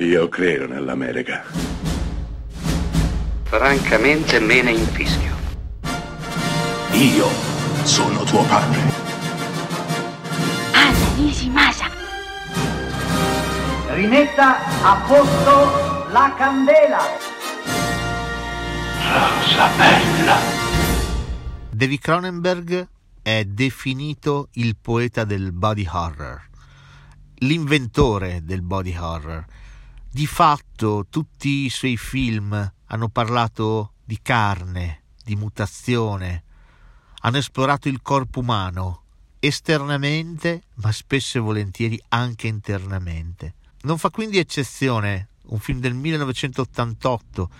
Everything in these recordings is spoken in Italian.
Io credo nell'America. Francamente me ne infischio. Io sono tuo padre. Anna Nishimasa. Rimetta a posto la candela. Rosa bella. David Cronenberg è definito il poeta del body horror, l'inventore del body horror. Di fatto tutti i suoi film hanno parlato di carne, di mutazione, hanno esplorato il corpo umano esternamente, ma spesso e volentieri anche internamente. Non fa quindi eccezione un film del 1988,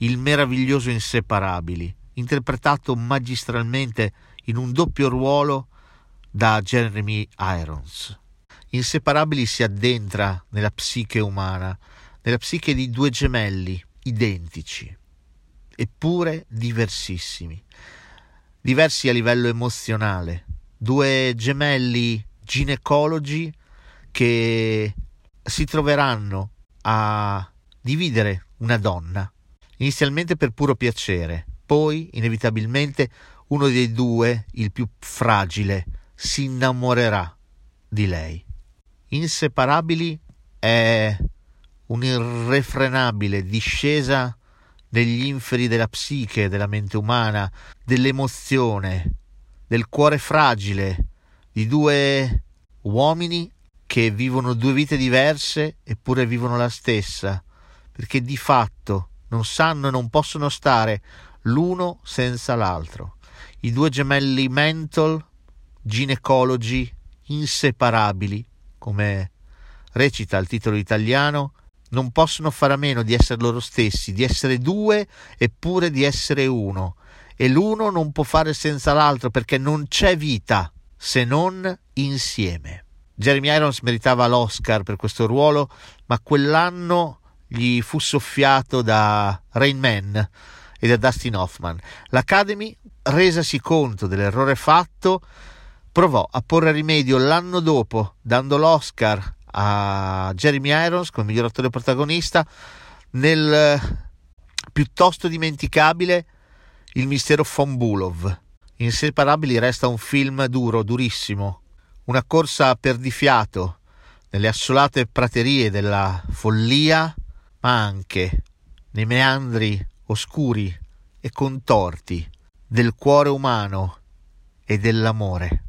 Il meraviglioso Inseparabili, interpretato magistralmente in un doppio ruolo da Jeremy Irons. Inseparabili si addentra nella psiche umana, nella psiche di due gemelli identici, eppure diversissimi, diversi a livello emozionale, due gemelli ginecologi che si troveranno a dividere una donna, inizialmente per puro piacere, poi inevitabilmente uno dei due, il più fragile, si innamorerà di lei. Inseparabili è un'irrefrenabile discesa negli inferi della psiche, della mente umana, dell'emozione, del cuore fragile di due uomini che vivono due vite diverse eppure vivono la stessa, perché di fatto non sanno e non possono stare l'uno senza l'altro. I due gemelli mental, ginecologi, inseparabili, come recita il titolo italiano, non possono fare a meno di essere loro stessi, di essere due eppure di essere uno. E l'uno non può fare senza l'altro perché non c'è vita se non insieme. Jeremy Irons meritava l'Oscar per questo ruolo, ma quell'anno gli fu soffiato da Rain Man e da Dustin Hoffman. L'Academy resasi conto dell'errore fatto, provò a porre rimedio l'anno dopo, dando l'Oscar a Jeremy Irons come miglior attore protagonista nel piuttosto dimenticabile Il mistero von Bulov. Inseparabili resta un film duro, durissimo, una corsa per di fiato nelle assolate praterie della follia, ma anche nei meandri oscuri e contorti del cuore umano e dell'amore.